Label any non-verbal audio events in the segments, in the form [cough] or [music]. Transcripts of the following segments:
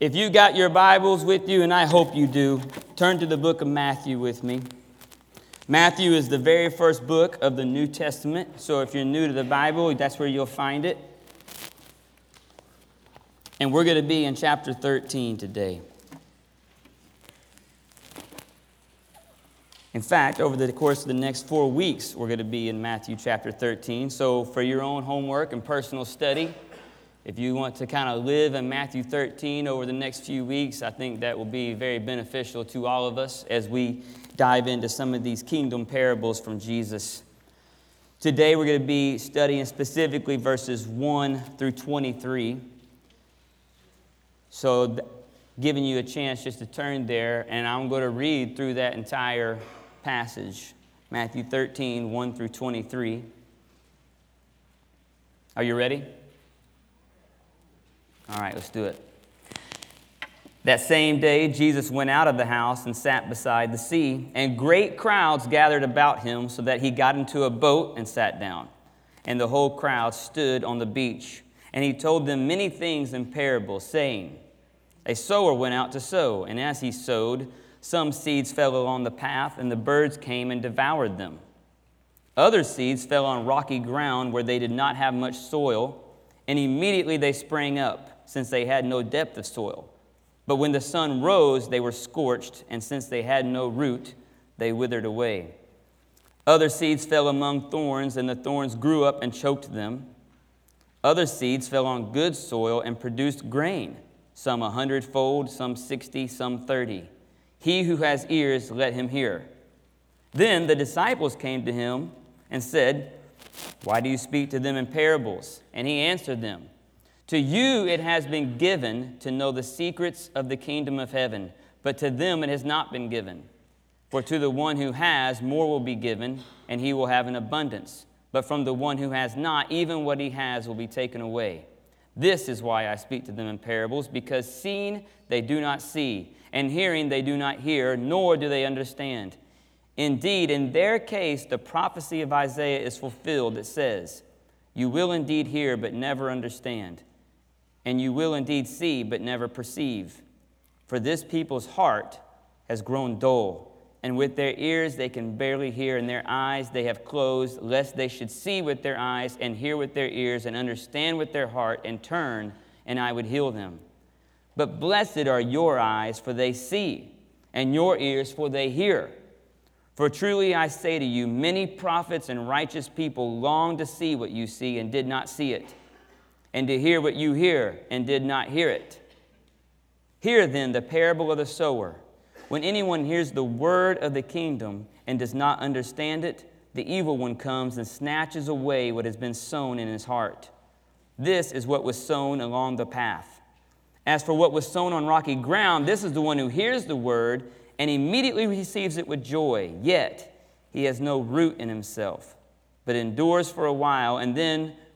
If you got your Bibles with you, and I hope you do, turn to the book of Matthew with me. Matthew is the very first book of the New Testament. So if you're new to the Bible, that's where you'll find it. And we're going to be in chapter 13 today. In fact, over the course of the next four weeks, we're going to be in Matthew chapter 13. So, for your own homework and personal study, if you want to kind of live in Matthew 13 over the next few weeks, I think that will be very beneficial to all of us as we dive into some of these kingdom parables from Jesus. Today, we're going to be studying specifically verses 1 through 23. So, giving you a chance just to turn there, and I'm going to read through that entire passage Matthew 13, 1 through 23. Are you ready? All right, let's do it. That same day, Jesus went out of the house and sat beside the sea, and great crowds gathered about him, so that he got into a boat and sat down. And the whole crowd stood on the beach. And he told them many things in parables, saying, A sower went out to sow, and as he sowed, some seeds fell along the path, and the birds came and devoured them. Other seeds fell on rocky ground where they did not have much soil, and immediately they sprang up since they had no depth of soil. But when the sun rose, they were scorched, and since they had no root, they withered away. Other seeds fell among thorns, and the thorns grew up and choked them. Other seeds fell on good soil and produced grain, some a hundredfold, some sixty, some thirty. He who has ears, let him hear. Then the disciples came to him and said, Why do you speak to them in parables? And he answered them, to you it has been given to know the secrets of the kingdom of heaven, but to them it has not been given. For to the one who has, more will be given, and he will have an abundance. But from the one who has not, even what he has will be taken away. This is why I speak to them in parables, because seeing they do not see, and hearing they do not hear, nor do they understand. Indeed, in their case, the prophecy of Isaiah is fulfilled that says, You will indeed hear, but never understand and you will indeed see, but never perceive. For this people's heart has grown dull, and with their ears they can barely hear, and their eyes they have closed, lest they should see with their eyes, and hear with their ears, and understand with their heart, and turn, and I would heal them. But blessed are your eyes, for they see, and your ears, for they hear. For truly I say to you, many prophets and righteous people long to see what you see and did not see it and to hear what you hear and did not hear it. Hear then the parable of the sower. When anyone hears the word of the kingdom and does not understand it, the evil one comes and snatches away what has been sown in his heart. This is what was sown along the path. As for what was sown on rocky ground, this is the one who hears the word and immediately receives it with joy. Yet he has no root in himself, but endures for a while, and then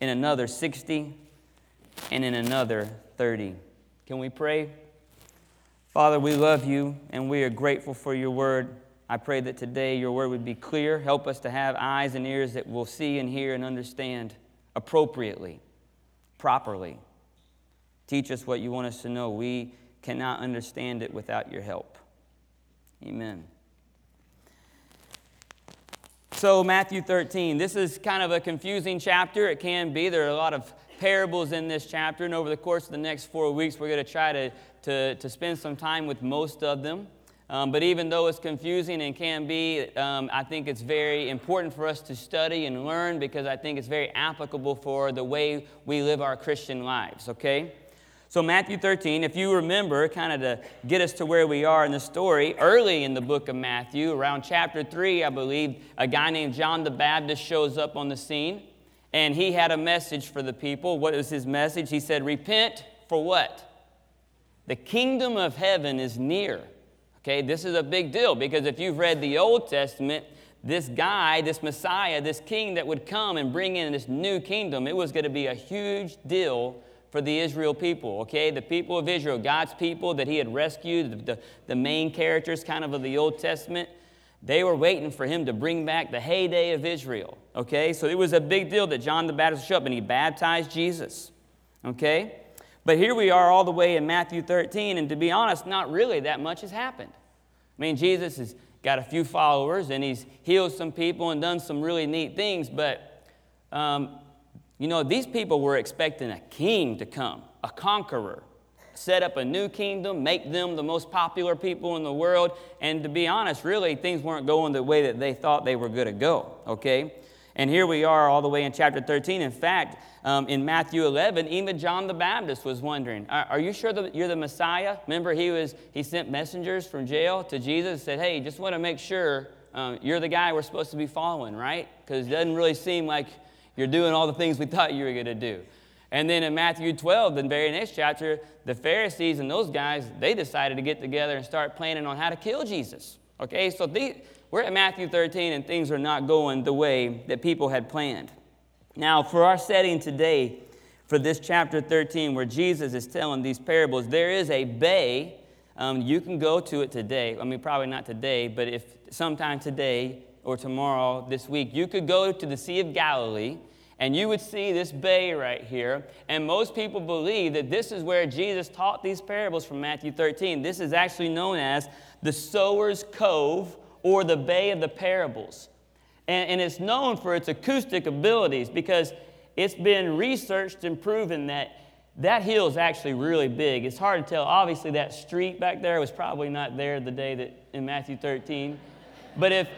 in another 60, and in another 30. Can we pray? Father, we love you and we are grateful for your word. I pray that today your word would be clear. Help us to have eyes and ears that will see and hear and understand appropriately, properly. Teach us what you want us to know. We cannot understand it without your help. Amen. So, Matthew 13, this is kind of a confusing chapter. It can be. There are a lot of parables in this chapter, and over the course of the next four weeks, we're going to try to, to, to spend some time with most of them. Um, but even though it's confusing and can be, um, I think it's very important for us to study and learn because I think it's very applicable for the way we live our Christian lives, okay? So, Matthew 13, if you remember, kind of to get us to where we are in the story, early in the book of Matthew, around chapter 3, I believe, a guy named John the Baptist shows up on the scene, and he had a message for the people. What was his message? He said, Repent for what? The kingdom of heaven is near. Okay, this is a big deal because if you've read the Old Testament, this guy, this Messiah, this king that would come and bring in this new kingdom, it was going to be a huge deal for the Israel people, okay? The people of Israel, God's people that he had rescued, the, the, main characters kind of of the Old Testament, they were waiting for him to bring back the heyday of Israel, okay? So it was a big deal that John the Baptist showed up and he baptized Jesus, okay? But here we are all the way in Matthew 13, and to be honest, not really that much has happened. I mean, Jesus has got a few followers and he's healed some people and done some really neat things, but um, you know, these people were expecting a king to come, a conqueror, set up a new kingdom, make them the most popular people in the world. And to be honest, really, things weren't going the way that they thought they were going to go, okay? And here we are all the way in chapter 13. In fact, um, in Matthew 11, even John the Baptist was wondering, Are, are you sure that you're the Messiah? Remember, he, was, he sent messengers from jail to Jesus and said, Hey, just want to make sure um, you're the guy we're supposed to be following, right? Because it doesn't really seem like you're doing all the things we thought you were going to do. And then in Matthew 12, the very next chapter, the Pharisees and those guys, they decided to get together and start planning on how to kill Jesus. Okay, so the, we're at Matthew 13 and things are not going the way that people had planned. Now, for our setting today, for this chapter 13, where Jesus is telling these parables, there is a bay. Um, you can go to it today. I mean, probably not today, but if sometime today or tomorrow this week, you could go to the Sea of Galilee and you would see this bay right here. And most people believe that this is where Jesus taught these parables from Matthew 13. This is actually known as the Sower's Cove or the Bay of the Parables. And, and it's known for its acoustic abilities because it's been researched and proven that that hill is actually really big. It's hard to tell. Obviously, that street back there was probably not there the day that in Matthew 13. But if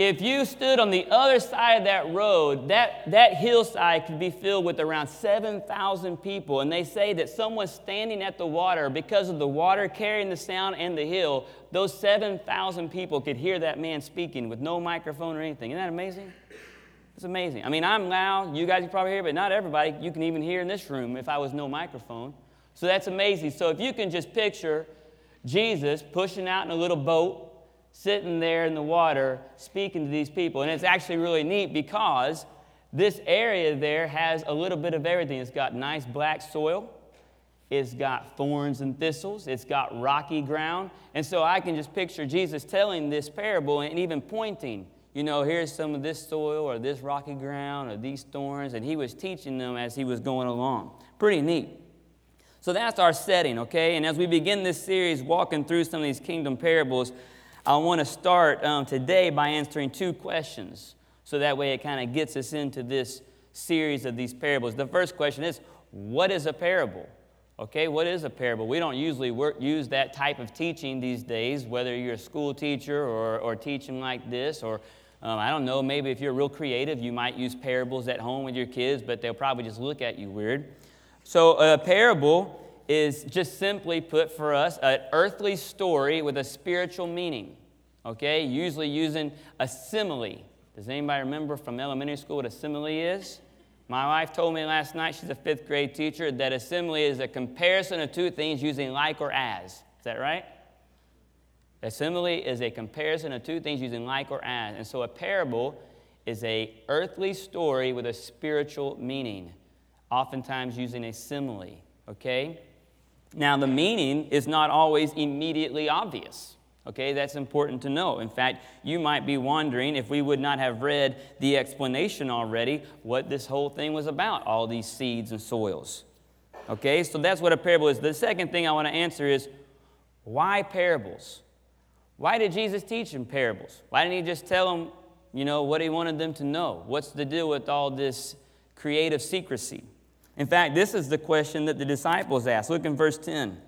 if you stood on the other side of that road, that, that hillside could be filled with around 7,000 people. And they say that someone standing at the water, because of the water carrying the sound and the hill, those 7,000 people could hear that man speaking with no microphone or anything. Isn't that amazing? It's amazing. I mean, I'm loud, you guys can probably hear, but not everybody. You can even hear in this room if I was no microphone. So that's amazing. So if you can just picture Jesus pushing out in a little boat, sitting there in the water speaking to these people. And it's actually really neat because this area there has a little bit of everything. It's got nice black soil, it's got thorns and thistles, it's got rocky ground. And so I can just picture Jesus telling this parable and even pointing, you know, here's some of this soil or this rocky ground or these thorns. And he was teaching them as he was going along. Pretty neat. So that's our setting, okay? And as we begin this series, walking through some of these kingdom parables, I want to start um, today by answering two questions. So that way it kind of gets us into this series of these parables. The first question is what is a parable? Okay, what is a parable? We don't usually work, use that type of teaching these days, whether you're a school teacher or, or teaching like this, or um, I don't know, maybe if you're real creative, you might use parables at home with your kids, but they'll probably just look at you weird. So, a parable is just simply put for us an earthly story with a spiritual meaning. Okay, usually using a simile. Does anybody remember from elementary school what a simile is? My wife told me last night, she's a fifth grade teacher, that a simile is a comparison of two things using like or as. Is that right? A simile is a comparison of two things using like or as. And so a parable is a earthly story with a spiritual meaning, oftentimes using a simile. Okay? Now, the meaning is not always immediately obvious. Okay, that's important to know. In fact, you might be wondering if we would not have read the explanation already what this whole thing was about, all these seeds and soils. Okay, so that's what a parable is. The second thing I want to answer is why parables? Why did Jesus teach in parables? Why didn't he just tell them, you know, what he wanted them to know? What's the deal with all this creative secrecy? In fact, this is the question that the disciples asked. Look in verse 10.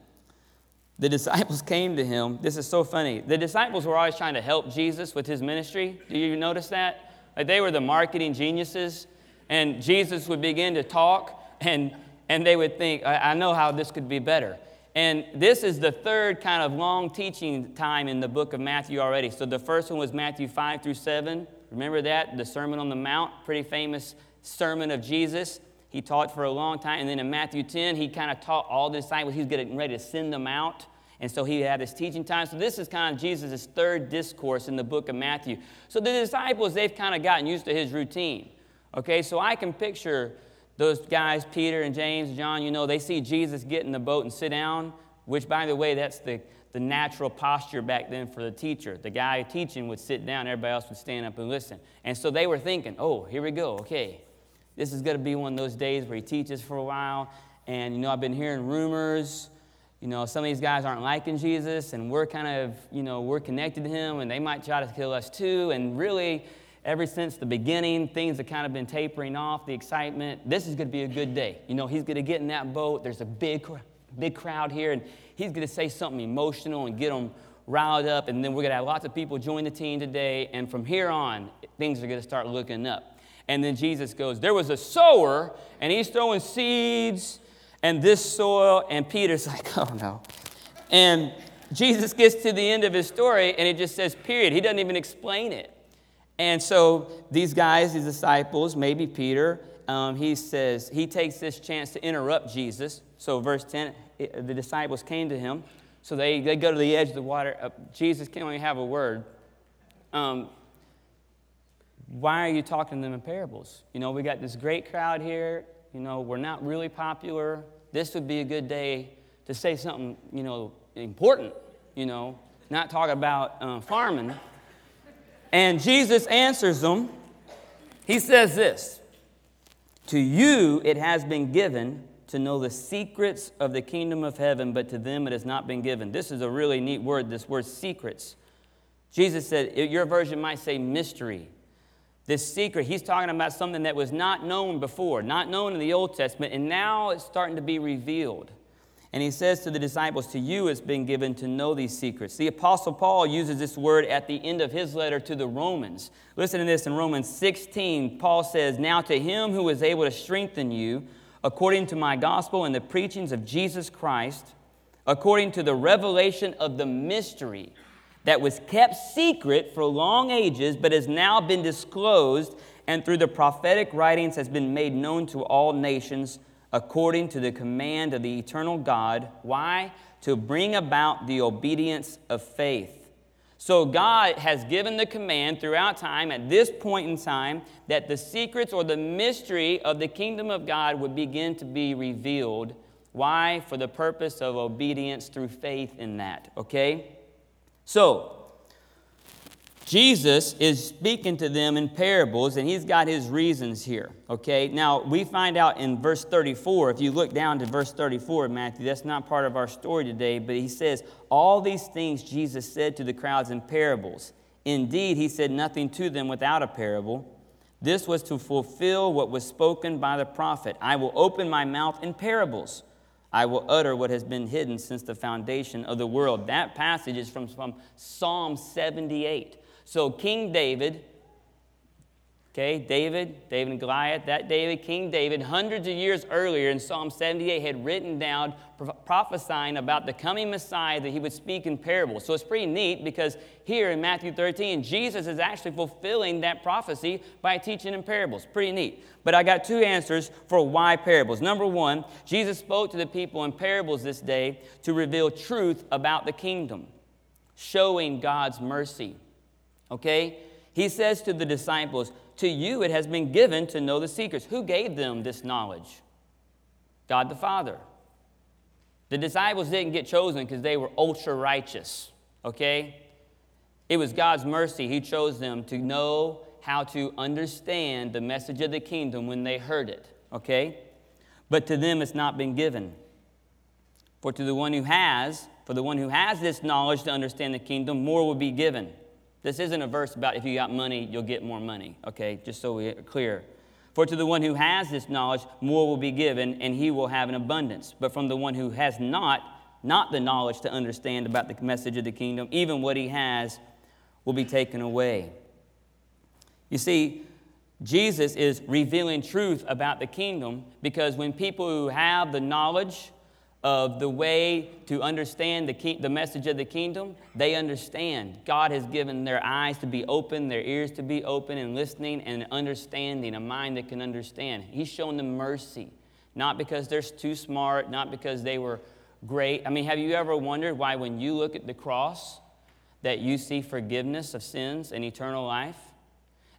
The disciples [laughs] came to him. This is so funny. The disciples were always trying to help Jesus with his ministry. Do you notice that? Like they were the marketing geniuses, and Jesus would begin to talk, and, and they would think, I, I know how this could be better. And this is the third kind of long teaching time in the book of Matthew already. So the first one was Matthew 5 through 7. Remember that? The Sermon on the Mount, pretty famous sermon of Jesus. He taught for a long time. And then in Matthew 10, he kind of taught all the disciples. He was getting ready to send them out. And so he had his teaching time. So this is kind of Jesus' third discourse in the book of Matthew. So the disciples, they've kind of gotten used to his routine. Okay, so I can picture those guys, Peter and James, John, you know, they see Jesus get in the boat and sit down, which, by the way, that's the, the natural posture back then for the teacher. The guy teaching would sit down, everybody else would stand up and listen. And so they were thinking, oh, here we go, okay. This is going to be one of those days where he teaches for a while. And, you know, I've been hearing rumors. You know, some of these guys aren't liking Jesus, and we're kind of, you know, we're connected to him, and they might try to kill us too. And really, ever since the beginning, things have kind of been tapering off, the excitement. This is going to be a good day. You know, he's going to get in that boat. There's a big, big crowd here, and he's going to say something emotional and get them riled up. And then we're going to have lots of people join the team today. And from here on, things are going to start looking up. And then Jesus goes, There was a sower, and he's throwing seeds and this soil. And Peter's [laughs] like, Oh no. And Jesus gets to the end of his story, and it just says, period. He doesn't even explain it. And so these guys, these disciples, maybe Peter, um, he says, he takes this chance to interrupt Jesus. So, verse 10, the disciples came to him. So they, they go to the edge of the water. Uh, Jesus can only have a word. Um, why are you talking to them in parables? You know, we got this great crowd here. You know, we're not really popular. This would be a good day to say something, you know, important, you know, not talk about uh, farming. And Jesus answers them. He says this To you it has been given to know the secrets of the kingdom of heaven, but to them it has not been given. This is a really neat word, this word secrets. Jesus said, Your version might say mystery this secret, he's talking about something that was not known before, not known in the Old Testament, and now it's starting to be revealed. And he says to the disciples, To you it's been given to know these secrets. The Apostle Paul uses this word at the end of his letter to the Romans. Listen to this in Romans 16. Paul says, Now to him who is able to strengthen you, according to my gospel and the preachings of Jesus Christ, according to the revelation of the mystery that was kept secret for long ages, but has now been disclosed and through the prophetic writings has been made known to all nations according to the command of the eternal God. Why? To bring about the obedience of faith. So, God has given the command throughout time, at this point in time, that the secrets or the mystery of the kingdom of God would begin to be revealed. Why? For the purpose of obedience through faith in that, okay? So, Jesus is speaking to them in parables, and he's got his reasons here. Okay, now we find out in verse 34, if you look down to verse 34 of Matthew, that's not part of our story today, but he says, All these things Jesus said to the crowds in parables. Indeed, he said nothing to them without a parable. This was to fulfill what was spoken by the prophet I will open my mouth in parables. I will utter what has been hidden since the foundation of the world. That passage is from, from Psalm 78. So, King David Okay, David, David and Goliath, that David, King David, hundreds of years earlier in Psalm 78 had written down prophesying about the coming Messiah that he would speak in parables. So it's pretty neat because here in Matthew 13, Jesus is actually fulfilling that prophecy by teaching in parables. Pretty neat. But I got two answers for why parables. Number one, Jesus spoke to the people in parables this day to reveal truth about the kingdom, showing God's mercy. Okay? He says to the disciples, to you it has been given to know the secrets. Who gave them this knowledge? God the Father. The disciples didn't get chosen because they were ultra righteous, okay? It was God's mercy. He chose them to know how to understand the message of the kingdom when they heard it, okay? But to them it's not been given. For to the one who has, for the one who has this knowledge to understand the kingdom, more will be given. This isn't a verse about if you got money, you'll get more money, okay? Just so we're clear. For to the one who has this knowledge, more will be given, and he will have an abundance. But from the one who has not, not the knowledge to understand about the message of the kingdom, even what he has will be taken away. You see, Jesus is revealing truth about the kingdom because when people who have the knowledge of the way to understand the, key, the message of the kingdom, they understand. God has given their eyes to be open, their ears to be open, and listening and understanding, a mind that can understand. He's shown them mercy, not because they're too smart, not because they were great. I mean, have you ever wondered why, when you look at the cross, that you see forgiveness of sins and eternal life?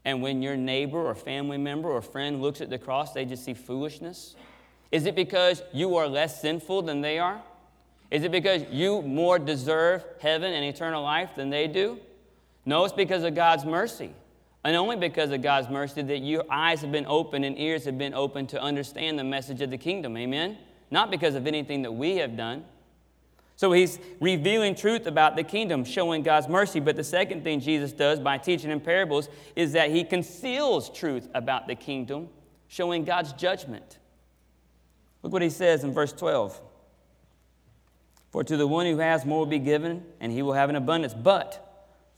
And when your neighbor or family member or friend looks at the cross, they just see foolishness? Is it because you are less sinful than they are? Is it because you more deserve heaven and eternal life than they do? No, it's because of God's mercy. And only because of God's mercy that your eyes have been opened and ears have been opened to understand the message of the kingdom. Amen? Not because of anything that we have done. So he's revealing truth about the kingdom, showing God's mercy. But the second thing Jesus does by teaching in parables is that he conceals truth about the kingdom, showing God's judgment. Look what he says in verse 12. For to the one who has more will be given, and he will have an abundance. But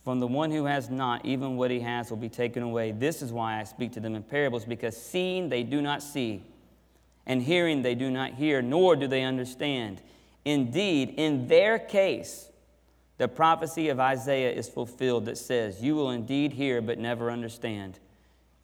from the one who has not, even what he has will be taken away. This is why I speak to them in parables, because seeing they do not see, and hearing they do not hear, nor do they understand. Indeed, in their case, the prophecy of Isaiah is fulfilled that says, You will indeed hear, but never understand.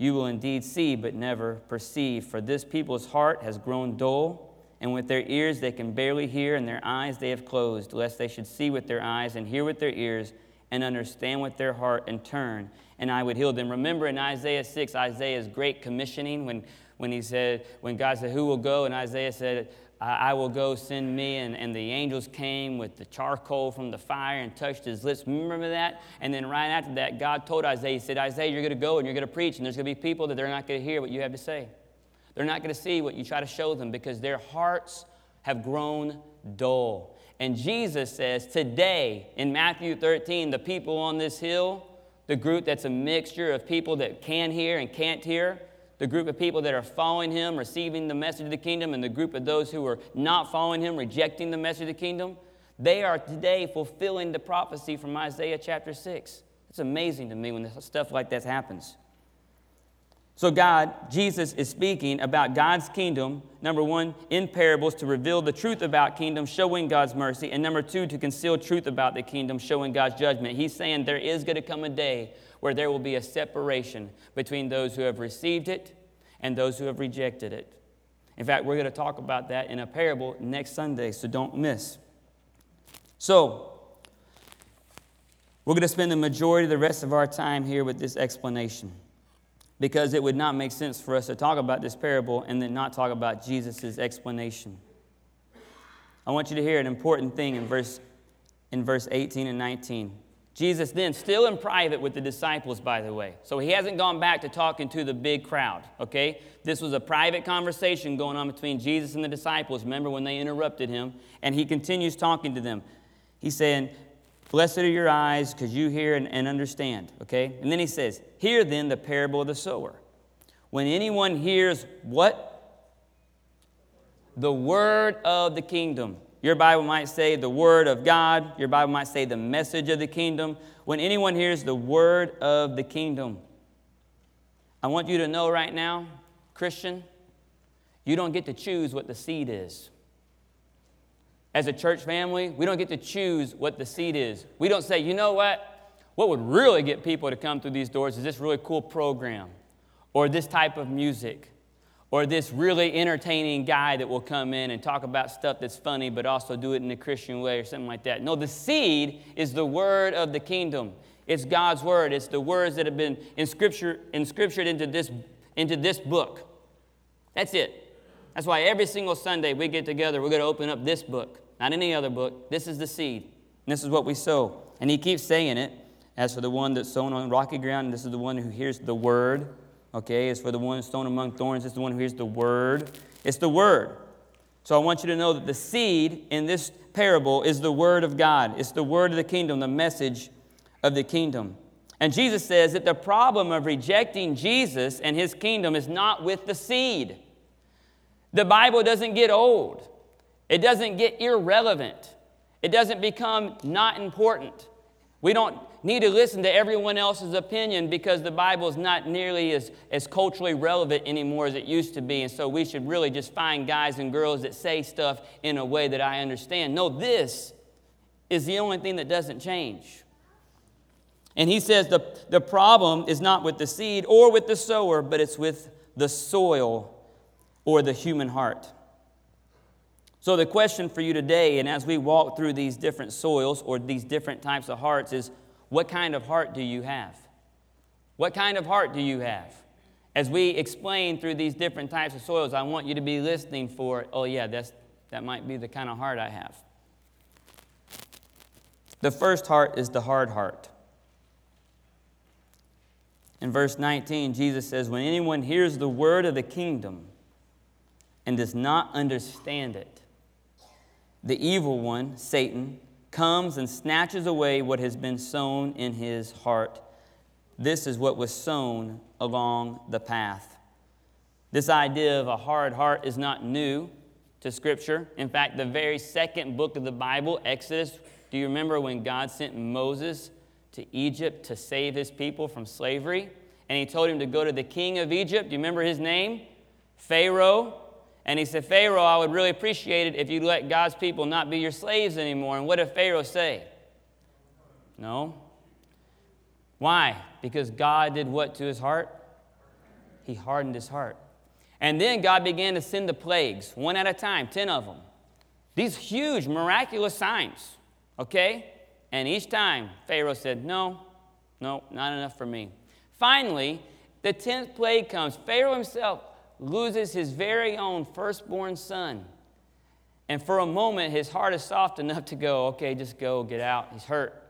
You will indeed see, but never perceive. For this people's heart has grown dull, and with their ears they can barely hear, and their eyes they have closed, lest they should see with their eyes, and hear with their ears, and understand with their heart, and turn, and I would heal them. Remember in Isaiah 6, Isaiah's great commissioning, when, when he said, when God said, Who will go? And Isaiah said, I will go send me. And, and the angels came with the charcoal from the fire and touched his lips. Remember that? And then right after that, God told Isaiah, He said, Isaiah, you're going to go and you're going to preach, and there's going to be people that they're not going to hear what you have to say. They're not going to see what you try to show them because their hearts have grown dull. And Jesus says, today in Matthew 13, the people on this hill, the group that's a mixture of people that can hear and can't hear, the group of people that are following him, receiving the message of the kingdom, and the group of those who are not following him, rejecting the message of the kingdom, they are today fulfilling the prophecy from Isaiah chapter 6. It's amazing to me when stuff like that happens. So, God, Jesus is speaking about God's kingdom, number one, in parables to reveal the truth about kingdom, showing God's mercy, and number two, to conceal truth about the kingdom, showing God's judgment. He's saying there is going to come a day where there will be a separation between those who have received it and those who have rejected it. In fact, we're going to talk about that in a parable next Sunday, so don't miss. So, we're going to spend the majority of the rest of our time here with this explanation because it would not make sense for us to talk about this parable and then not talk about Jesus' explanation. I want you to hear an important thing in verse, in verse 18 and 19. Jesus then, still in private with the disciples, by the way. So he hasn't gone back to talking to the big crowd, okay? This was a private conversation going on between Jesus and the disciples. Remember when they interrupted him? And he continues talking to them. He's saying, Blessed are your eyes because you hear and, and understand, okay? And then he says, Hear then the parable of the sower. When anyone hears what? The word of the kingdom. Your Bible might say the Word of God. Your Bible might say the message of the kingdom. When anyone hears the Word of the kingdom, I want you to know right now, Christian, you don't get to choose what the seed is. As a church family, we don't get to choose what the seed is. We don't say, you know what? What would really get people to come through these doors is this really cool program or this type of music or this really entertaining guy that will come in and talk about stuff that's funny, but also do it in a Christian way or something like that. No, the seed is the word of the kingdom. It's God's word. It's the words that have been in scripture, inscriptured into this, into this book. That's it. That's why every single Sunday we get together, we're going to open up this book, not any other book. This is the seed. This is what we sow. And he keeps saying it. As for the one that's sown on rocky ground, this is the one who hears the word Okay, it's for the one sown among thorns. It's the one who hears the word. It's the word. So I want you to know that the seed in this parable is the word of God. It's the word of the kingdom, the message of the kingdom. And Jesus says that the problem of rejecting Jesus and his kingdom is not with the seed. The Bible doesn't get old, it doesn't get irrelevant, it doesn't become not important. We don't need to listen to everyone else's opinion because the Bible is not nearly as, as culturally relevant anymore as it used to be. And so we should really just find guys and girls that say stuff in a way that I understand. No, this is the only thing that doesn't change. And he says the, the problem is not with the seed or with the sower, but it's with the soil or the human heart. So, the question for you today, and as we walk through these different soils or these different types of hearts, is what kind of heart do you have? What kind of heart do you have? As we explain through these different types of soils, I want you to be listening for, oh, yeah, that's, that might be the kind of heart I have. The first heart is the hard heart. In verse 19, Jesus says, When anyone hears the word of the kingdom and does not understand it, the evil one, Satan, comes and snatches away what has been sown in his heart. This is what was sown along the path. This idea of a hard heart is not new to Scripture. In fact, the very second book of the Bible, Exodus, do you remember when God sent Moses to Egypt to save his people from slavery? And he told him to go to the king of Egypt. Do you remember his name? Pharaoh. And he said, Pharaoh, I would really appreciate it if you let God's people not be your slaves anymore. And what did Pharaoh say? No. Why? Because God did what to his heart? He hardened his heart. And then God began to send the plagues, one at a time, 10 of them. These huge, miraculous signs, okay? And each time, Pharaoh said, No, no, not enough for me. Finally, the 10th plague comes. Pharaoh himself loses his very own firstborn son. And for a moment, his heart is soft enough to go, okay, just go, get out. He's hurt.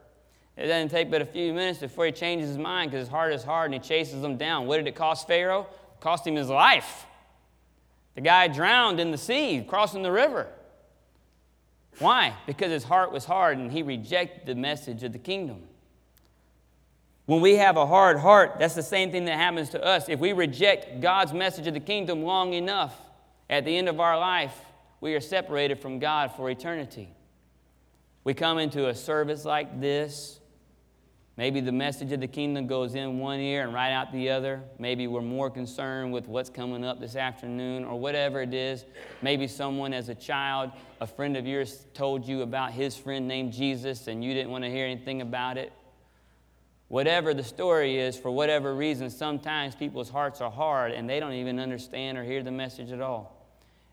It doesn't take but a few minutes before he changes his mind because his heart is hard and he chases them down. What did it cost Pharaoh? It cost him his life. The guy drowned in the sea, crossing the river. Why? Because his heart was hard and he rejected the message of the kingdom. When we have a hard heart, that's the same thing that happens to us. If we reject God's message of the kingdom long enough, at the end of our life, we are separated from God for eternity. We come into a service like this. Maybe the message of the kingdom goes in one ear and right out the other. Maybe we're more concerned with what's coming up this afternoon or whatever it is. Maybe someone, as a child, a friend of yours told you about his friend named Jesus and you didn't want to hear anything about it. Whatever the story is, for whatever reason, sometimes people's hearts are hard and they don't even understand or hear the message at all.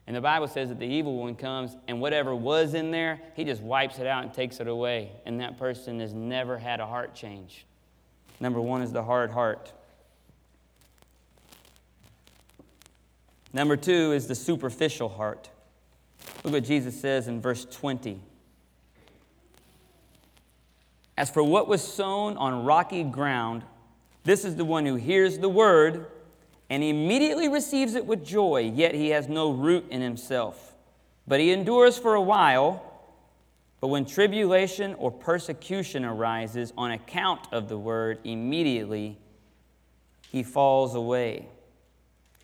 And the Bible says that the evil one comes and whatever was in there, he just wipes it out and takes it away. And that person has never had a heart change. Number one is the hard heart. Number two is the superficial heart. Look what Jesus says in verse 20. As for what was sown on rocky ground, this is the one who hears the word and immediately receives it with joy, yet he has no root in himself. But he endures for a while. But when tribulation or persecution arises on account of the word, immediately he falls away.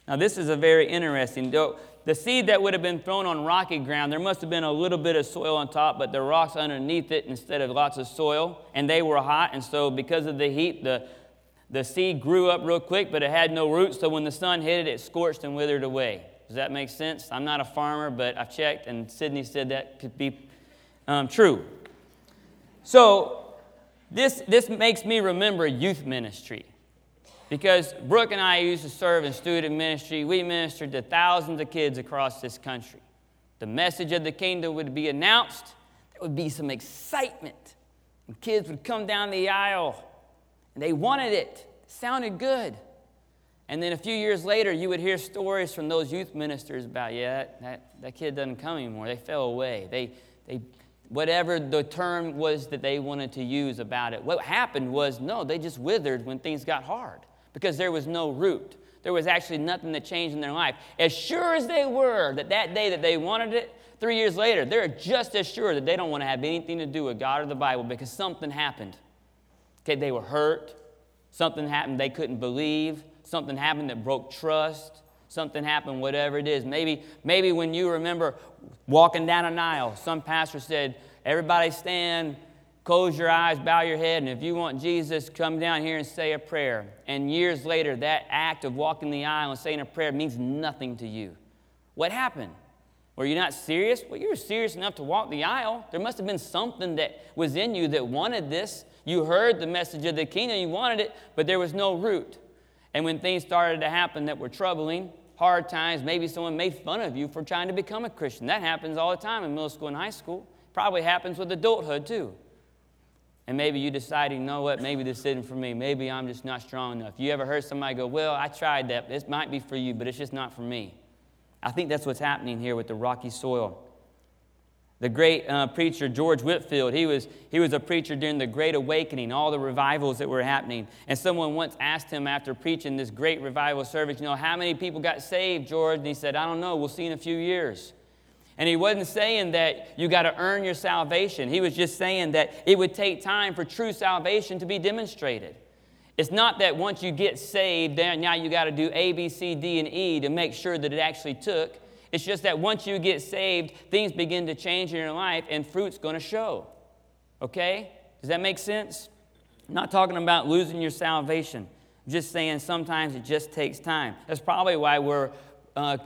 Now, this is a very interesting. Though the seed that would have been thrown on rocky ground, there must have been a little bit of soil on top, but the rocks underneath it instead of lots of soil. And they were hot, and so because of the heat, the, the seed grew up real quick, but it had no roots. So when the sun hit it, it scorched and withered away. Does that make sense? I'm not a farmer, but I've checked, and Sydney said that could be um, true. So this, this makes me remember youth ministry. Because Brooke and I used to serve in student ministry. We ministered to thousands of kids across this country. The message of the kingdom would be announced, there would be some excitement. And kids would come down the aisle and they wanted it. it sounded good. And then a few years later, you would hear stories from those youth ministers about, yeah, that, that, that kid doesn't come anymore. They fell away. They, they, whatever the term was that they wanted to use about it. What happened was, no, they just withered when things got hard because there was no root. There was actually nothing that changed in their life. As sure as they were that that day that they wanted it, three years later, they're just as sure that they don't want to have anything to do with God or the Bible because something happened. Okay, they were hurt. Something happened they couldn't believe. Something happened that broke trust. Something happened, whatever it is. Maybe, maybe when you remember walking down an aisle, some pastor said, Everybody stand Close your eyes, bow your head, and if you want Jesus, come down here and say a prayer. And years later, that act of walking the aisle and saying a prayer means nothing to you. What happened? Were you not serious? Well, you were serious enough to walk the aisle. There must have been something that was in you that wanted this. You heard the message of the kingdom, you wanted it, but there was no root. And when things started to happen that were troubling, hard times, maybe someone made fun of you for trying to become a Christian. That happens all the time in middle school and high school. Probably happens with adulthood too. And maybe you decide, you know what, maybe this isn't for me. Maybe I'm just not strong enough. You ever heard somebody go, Well, I tried that. This might be for you, but it's just not for me. I think that's what's happening here with the rocky soil. The great uh, preacher George Whitefield, he was, he was a preacher during the Great Awakening, all the revivals that were happening. And someone once asked him after preaching this great revival service, you know, how many people got saved, George? And he said, I don't know, we'll see in a few years. And he wasn't saying that you got to earn your salvation. He was just saying that it would take time for true salvation to be demonstrated. It's not that once you get saved, then now you got to do A, B, C, D, and E to make sure that it actually took. It's just that once you get saved, things begin to change in your life and fruit's going to show. Okay? Does that make sense? I'm not talking about losing your salvation. I'm just saying sometimes it just takes time. That's probably why we're. Uh,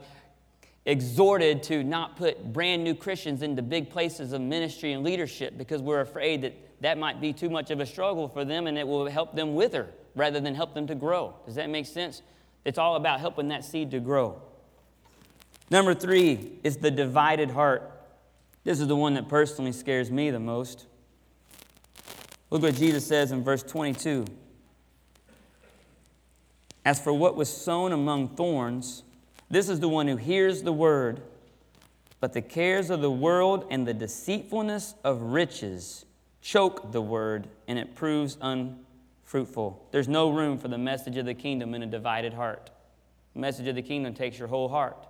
exhorted to not put brand new Christians into big places of ministry and leadership because we're afraid that that might be too much of a struggle for them and it will help them wither rather than help them to grow. Does that make sense? It's all about helping that seed to grow. Number three is the divided heart. This is the one that personally scares me the most. Look what Jesus says in verse 22. As for what was sown among thorns, this is the one who hears the word, but the cares of the world and the deceitfulness of riches choke the word, and it proves unfruitful. There's no room for the message of the kingdom in a divided heart. The message of the kingdom takes your whole heart.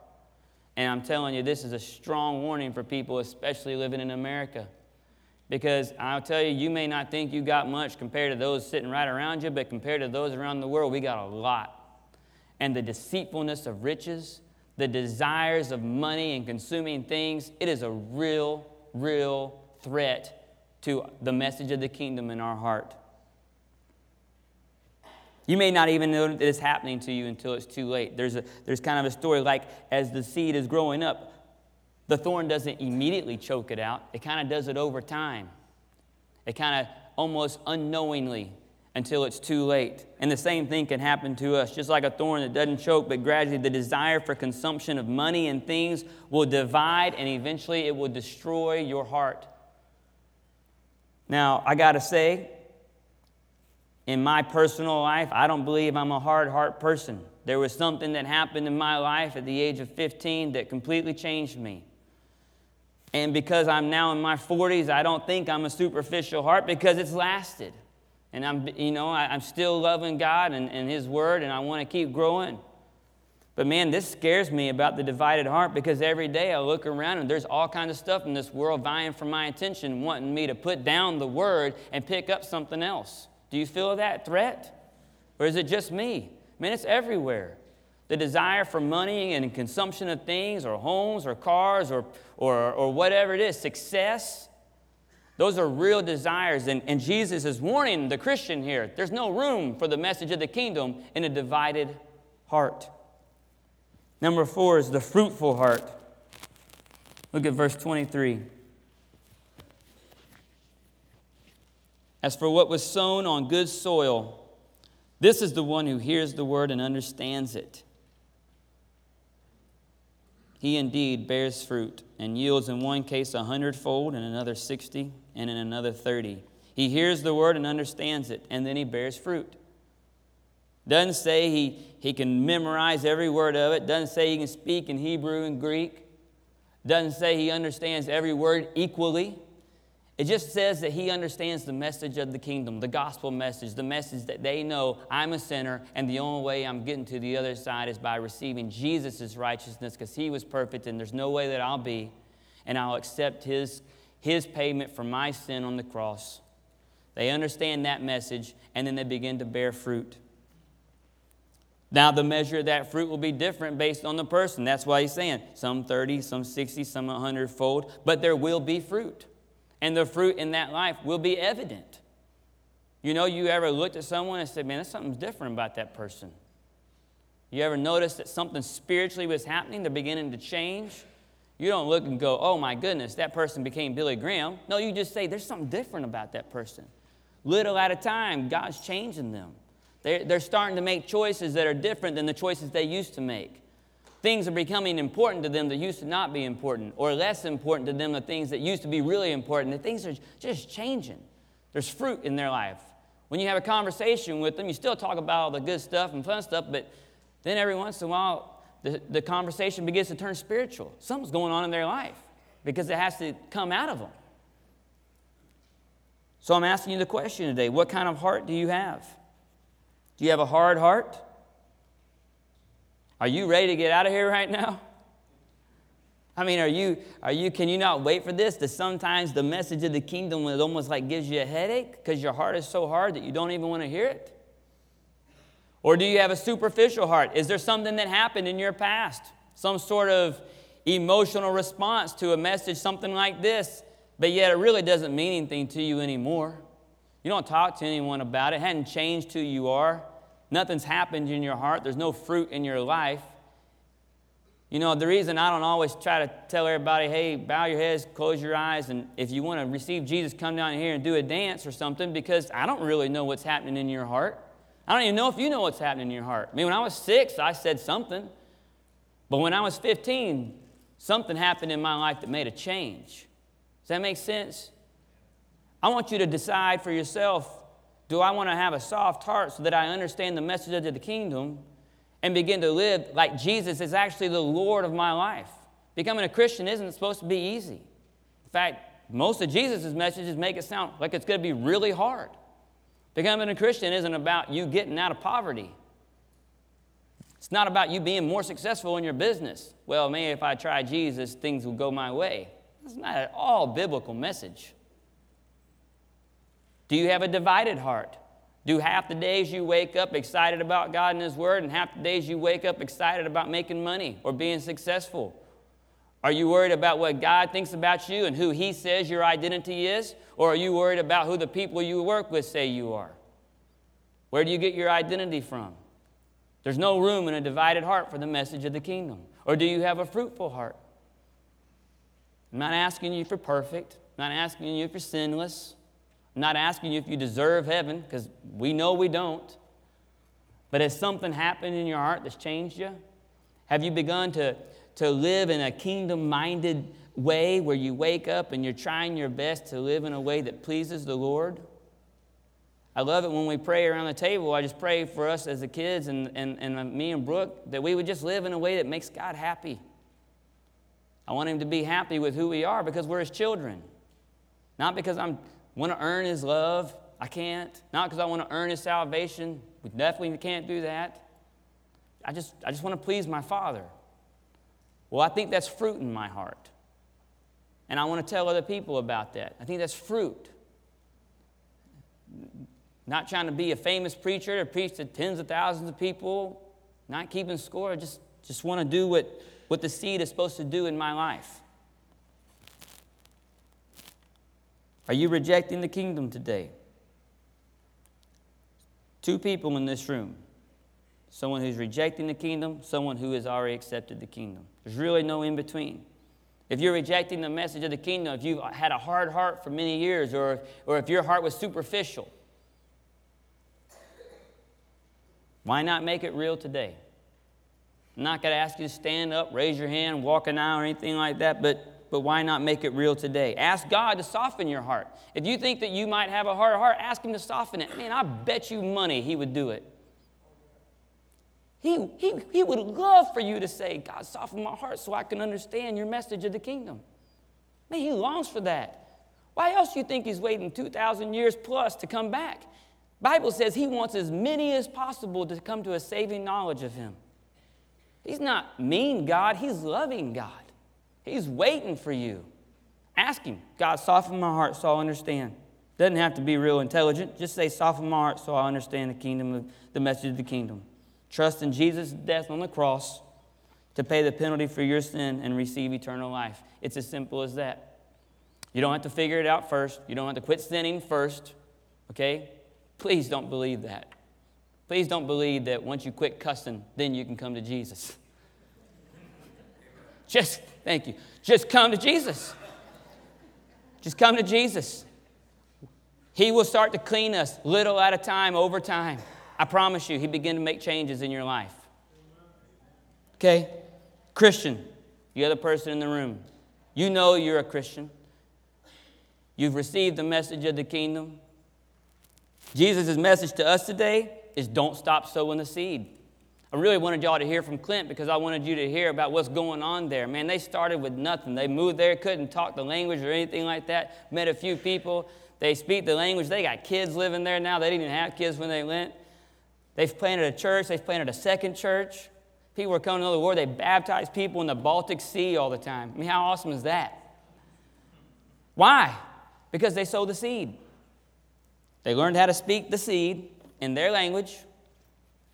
And I'm telling you, this is a strong warning for people, especially living in America. Because I'll tell you, you may not think you got much compared to those sitting right around you, but compared to those around the world, we got a lot and the deceitfulness of riches, the desires of money and consuming things, it is a real, real threat to the message of the kingdom in our heart. You may not even know that it's happening to you until it's too late. There's, a, there's kind of a story like as the seed is growing up, the thorn doesn't immediately choke it out, it kind of does it over time. It kind of almost unknowingly until it's too late. And the same thing can happen to us. Just like a thorn that doesn't choke, but gradually the desire for consumption of money and things will divide and eventually it will destroy your heart. Now, I got to say, in my personal life, I don't believe I'm a hard heart person. There was something that happened in my life at the age of 15 that completely changed me. And because I'm now in my 40s, I don't think I'm a superficial heart because it's lasted. And I'm, you know, I, am still loving God and, and His Word, and I want to keep growing. But man, this scares me about the divided heart because every day I look around and there's all kinds of stuff in this world vying for my attention, wanting me to put down the Word and pick up something else. Do you feel that threat? Or is it just me? Man, it's everywhere. The desire for money and consumption of things, or homes, or cars, or, or, or whatever it is, success those are real desires. And, and Jesus is warning the Christian here there's no room for the message of the kingdom in a divided heart. Number four is the fruitful heart. Look at verse 23. As for what was sown on good soil, this is the one who hears the word and understands it. He indeed bears fruit and yields in one case a hundredfold, in another sixty, and in another 30. He hears the word and understands it, and then he bears fruit. Doesn't say he, he can memorize every word of it, doesn't say he can speak in Hebrew and Greek, doesn't say he understands every word equally. It just says that he understands the message of the kingdom, the gospel message, the message that they know I'm a sinner, and the only way I'm getting to the other side is by receiving Jesus' righteousness because he was perfect, and there's no way that I'll be, and I'll accept his his payment for my sin on the cross. They understand that message, and then they begin to bear fruit. Now, the measure of that fruit will be different based on the person. That's why he's saying some 30, some 60, some 100 fold, but there will be fruit. And the fruit in that life will be evident. You know, you ever looked at someone and said, man, there's something different about that person. You ever noticed that something spiritually was happening? They're beginning to change. You don't look and go, oh my goodness, that person became Billy Graham. No, you just say, there's something different about that person. Little at a time, God's changing them. They're, they're starting to make choices that are different than the choices they used to make. Things are becoming important to them that used to not be important, or less important to them the things that used to be really important. The things are just changing. There's fruit in their life. When you have a conversation with them, you still talk about all the good stuff and fun stuff, but then every once in a while, the, the conversation begins to turn spiritual. Something's going on in their life because it has to come out of them. So I'm asking you the question today what kind of heart do you have? Do you have a hard heart? Are you ready to get out of here right now? I mean, are you, are you, can you not wait for this? That sometimes the message of the kingdom it almost like gives you a headache because your heart is so hard that you don't even want to hear it? Or do you have a superficial heart? Is there something that happened in your past? Some sort of emotional response to a message, something like this, but yet it really doesn't mean anything to you anymore. You don't talk to anyone about it. It hadn't changed who you are. Nothing's happened in your heart. There's no fruit in your life. You know, the reason I don't always try to tell everybody, hey, bow your heads, close your eyes, and if you want to receive Jesus, come down here and do a dance or something, because I don't really know what's happening in your heart. I don't even know if you know what's happening in your heart. I mean, when I was six, I said something. But when I was 15, something happened in my life that made a change. Does that make sense? I want you to decide for yourself do I want to have a soft heart so that I understand the message of the kingdom and begin to live like Jesus is actually the Lord of my life? Becoming a Christian isn't supposed to be easy. In fact, most of Jesus' messages make it sound like it's going to be really hard. Becoming a Christian isn't about you getting out of poverty. It's not about you being more successful in your business. Well, maybe if I try Jesus, things will go my way. That's not at all biblical message. Do you have a divided heart? Do half the days you wake up excited about God and His Word, and half the days you wake up excited about making money or being successful? Are you worried about what God thinks about you and who He says your identity is? Or are you worried about who the people you work with say you are? Where do you get your identity from? There's no room in a divided heart for the message of the kingdom. Or do you have a fruitful heart? I'm not asking you for perfect. I'm not asking you if you're sinless. I'm not asking you if you deserve heaven, because we know we don't. But has something happened in your heart that's changed you? Have you begun to to live in a kingdom minded way where you wake up and you're trying your best to live in a way that pleases the Lord. I love it when we pray around the table. I just pray for us as the kids and, and, and me and Brooke that we would just live in a way that makes God happy. I want Him to be happy with who we are because we're His children. Not because I want to earn His love. I can't. Not because I want to earn His salvation. We definitely can't do that. I just, I just want to please my Father. Well, I think that's fruit in my heart. And I want to tell other people about that. I think that's fruit. Not trying to be a famous preacher to preach to tens of thousands of people, not keeping score. I just, just want to do what, what the seed is supposed to do in my life. Are you rejecting the kingdom today? Two people in this room someone who's rejecting the kingdom, someone who has already accepted the kingdom. There's really no in between. If you're rejecting the message of the kingdom, if you've had a hard heart for many years, or, or if your heart was superficial, why not make it real today? I'm not going to ask you to stand up, raise your hand, walk an aisle, or anything like that, but, but why not make it real today? Ask God to soften your heart. If you think that you might have a hard heart, ask Him to soften it. Man, I bet you money He would do it. He, he, he would love for you to say, God, soften my heart so I can understand your message of the kingdom. Man, he longs for that. Why else do you think he's waiting 2,000 years plus to come back? Bible says he wants as many as possible to come to a saving knowledge of him. He's not mean God, he's loving God. He's waiting for you. Ask him, God, soften my heart so I'll understand. Doesn't have to be real intelligent. Just say, soften my heart so I understand the kingdom of the message of the kingdom. Trust in Jesus' death on the cross to pay the penalty for your sin and receive eternal life. It's as simple as that. You don't have to figure it out first. You don't have to quit sinning first. Okay? Please don't believe that. Please don't believe that once you quit cussing, then you can come to Jesus. [laughs] Just, thank you. Just come to Jesus. Just come to Jesus. He will start to clean us little at a time over time. I promise you, He begin to make changes in your life. Okay? Christian, you other person in the room, you know you're a Christian. You've received the message of the kingdom. Jesus' message to us today is don't stop sowing the seed. I really wanted y'all to hear from Clint because I wanted you to hear about what's going on there. Man, they started with nothing. They moved there, couldn't talk the language or anything like that. Met a few people. They speak the language. They got kids living there now. They didn't even have kids when they went. They've planted a church. They've planted a second church. People were coming to the Lord. They baptized people in the Baltic Sea all the time. I mean, how awesome is that? Why? Because they sowed the seed. They learned how to speak the seed in their language,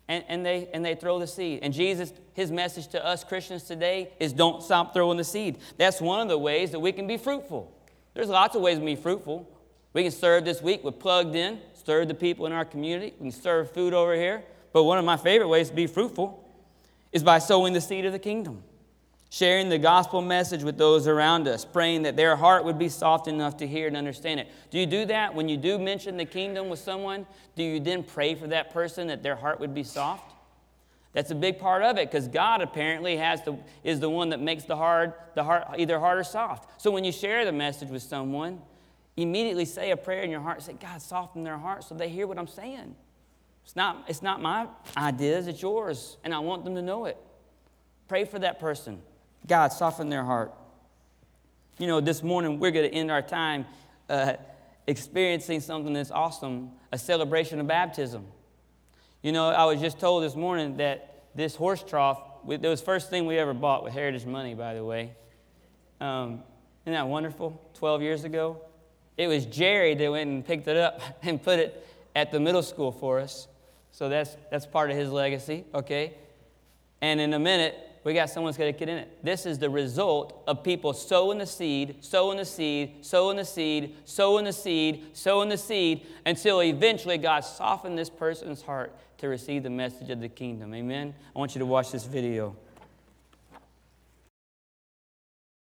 and, and, they, and they throw the seed. And Jesus, his message to us Christians today is don't stop throwing the seed. That's one of the ways that we can be fruitful. There's lots of ways to be fruitful. We can serve this week with plugged in, serve the people in our community. We can serve food over here. But one of my favorite ways to be fruitful is by sowing the seed of the kingdom sharing the gospel message with those around us, praying that their heart would be soft enough to hear and understand it. Do you do that when you do mention the kingdom with someone? Do you then pray for that person that their heart would be soft? That's a big part of it because God apparently has the, is the one that makes the hard, the heart either hard or soft. So when you share the message with someone, immediately say a prayer in your heart. Say, God, soften their heart so they hear what I'm saying. It's not, it's not my ideas, it's yours, and I want them to know it. Pray for that person. God, soften their heart. You know, this morning we're going to end our time uh, experiencing something that's awesome a celebration of baptism. You know, I was just told this morning that this horse trough, it was the first thing we ever bought with Heritage money, by the way. Um, isn't that wonderful? 12 years ago. It was Jerry that went and picked it up [laughs] and put it at the middle school for us. So that's, that's part of his legacy, okay? And in a minute, we got someone's going to get in it. This is the result of people sowing the seed, sowing the seed, sowing the seed, sowing the seed, sowing the seed, until eventually God softened this person's heart to receive the message of the kingdom. Amen? I want you to watch this video.